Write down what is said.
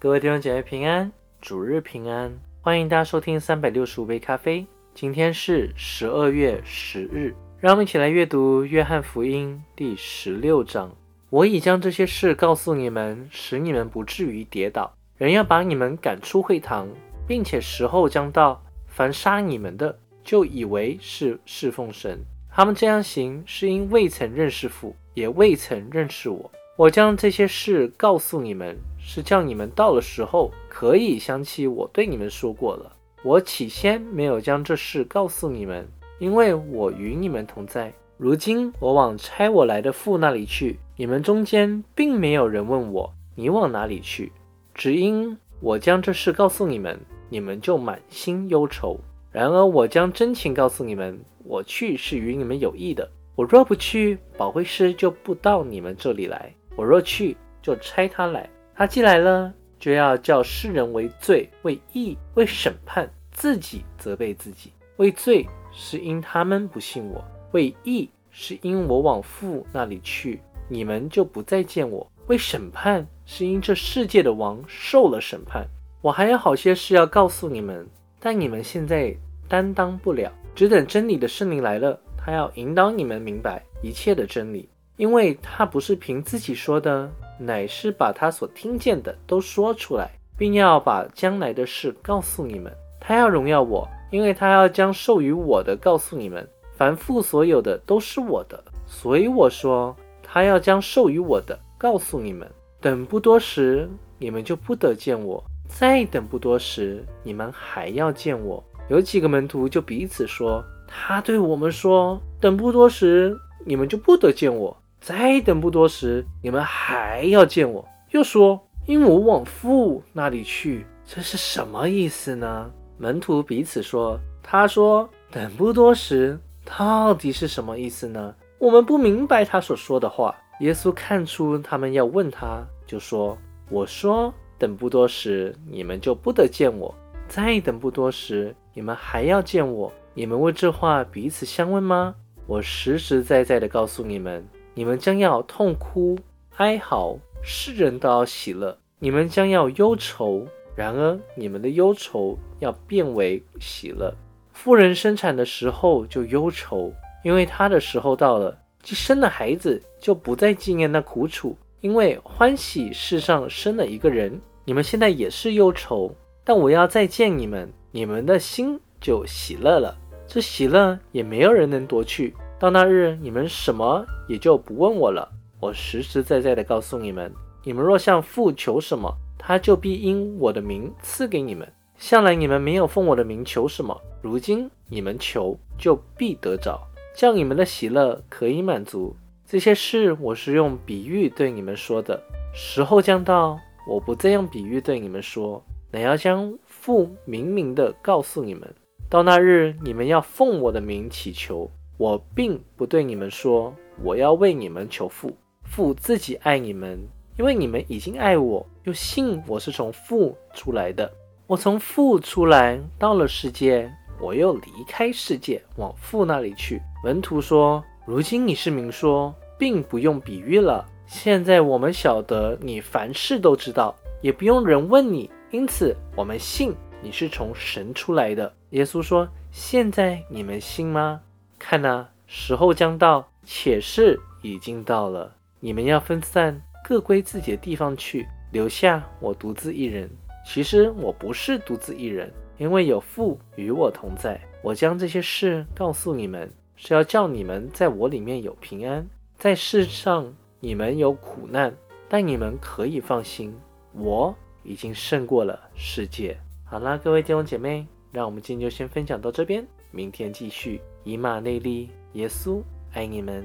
各位弟兄姐妹平安，主日平安，欢迎大家收听三百六十五杯咖啡。今天是十二月十日，让我们一起来阅读约翰福音第十六章。我已将这些事告诉你们，使你们不至于跌倒。人要把你们赶出会堂，并且时候将到，凡杀你们的，就以为是侍奉神。他们这样行，是因未曾认识父，也未曾认识我。我将这些事告诉你们。是叫你们到了时候可以想起我对你们说过了。我起先没有将这事告诉你们，因为我与你们同在。如今我往差我来的父那里去，你们中间并没有人问我你往哪里去，只因我将这事告诉你们，你们就满心忧愁。然而我将真情告诉你们，我去是与你们有益的。我若不去，保惠师就不到你们这里来；我若去，就差他来。他既来了，就要叫世人为罪、为义、为审判，自己责备自己。为罪是因他们不信我；为义是因我往父那里去，你们就不再见我；为审判是因这世界的王受了审判。我还有好些事要告诉你们，但你们现在担当不了，只等真理的圣灵来了，他要引导你们明白一切的真理，因为他不是凭自己说的。乃是把他所听见的都说出来，并要把将来的事告诉你们。他要荣耀我，因为他要将授予我的告诉你们。凡父所有的都是我的，所以我说他要将授予我的告诉你们。等不多时，你们就不得见我；再等不多时，你们还要见我。有几个门徒就彼此说：“他对我们说，等不多时，你们就不得见我。”再等不多时，你们还要见我。又说，因我往父那里去，这是什么意思呢？门徒彼此说：“他说等不多时，到底是什么意思呢？我们不明白他所说的话。”耶稣看出他们要问他，就说：“我说等不多时，你们就不得见我；再等不多时，你们还要见我。你们为这话彼此相问吗？我实实在在的告诉你们。”你们将要痛哭哀嚎，世人都要喜乐；你们将要忧愁，然而你们的忧愁要变为喜乐。妇人生产的时候就忧愁，因为她的时候到了；既生了孩子，就不再纪念那苦楚，因为欢喜世上生了一个人。你们现在也是忧愁，但我要再见你们，你们的心就喜乐了。这喜乐也没有人能夺去。到那日，你们什么也就不问我了。我实实在在的告诉你们：你们若向父求什么，他就必因我的名赐给你们。向来你们没有奉我的名求什么，如今你们求，就必得着，叫你们的喜乐可以满足。这些事我是用比喻对你们说的。时候将到，我不再用比喻对你们说，乃要将父明明的告诉你们。到那日，你们要奉我的名祈求。我并不对你们说，我要为你们求父，父自己爱你们，因为你们已经爱我，又信我是从父出来的。我从父出来，到了世界，我又离开世界，往父那里去。门徒说：“如今你是明说，并不用比喻了。现在我们晓得你凡事都知道，也不用人问你，因此我们信你是从神出来的。”耶稣说：“现在你们信吗？”看呐，时候将到，且是已经到了。你们要分散，各归自己的地方去，留下我独自一人。其实我不是独自一人，因为有父与我同在。我将这些事告诉你们，是要叫你们在我里面有平安。在世上你们有苦难，但你们可以放心，我已经胜过了世界。好啦，各位弟兄姐妹，让我们今天就先分享到这边，明天继续。以马内利，耶稣爱你们。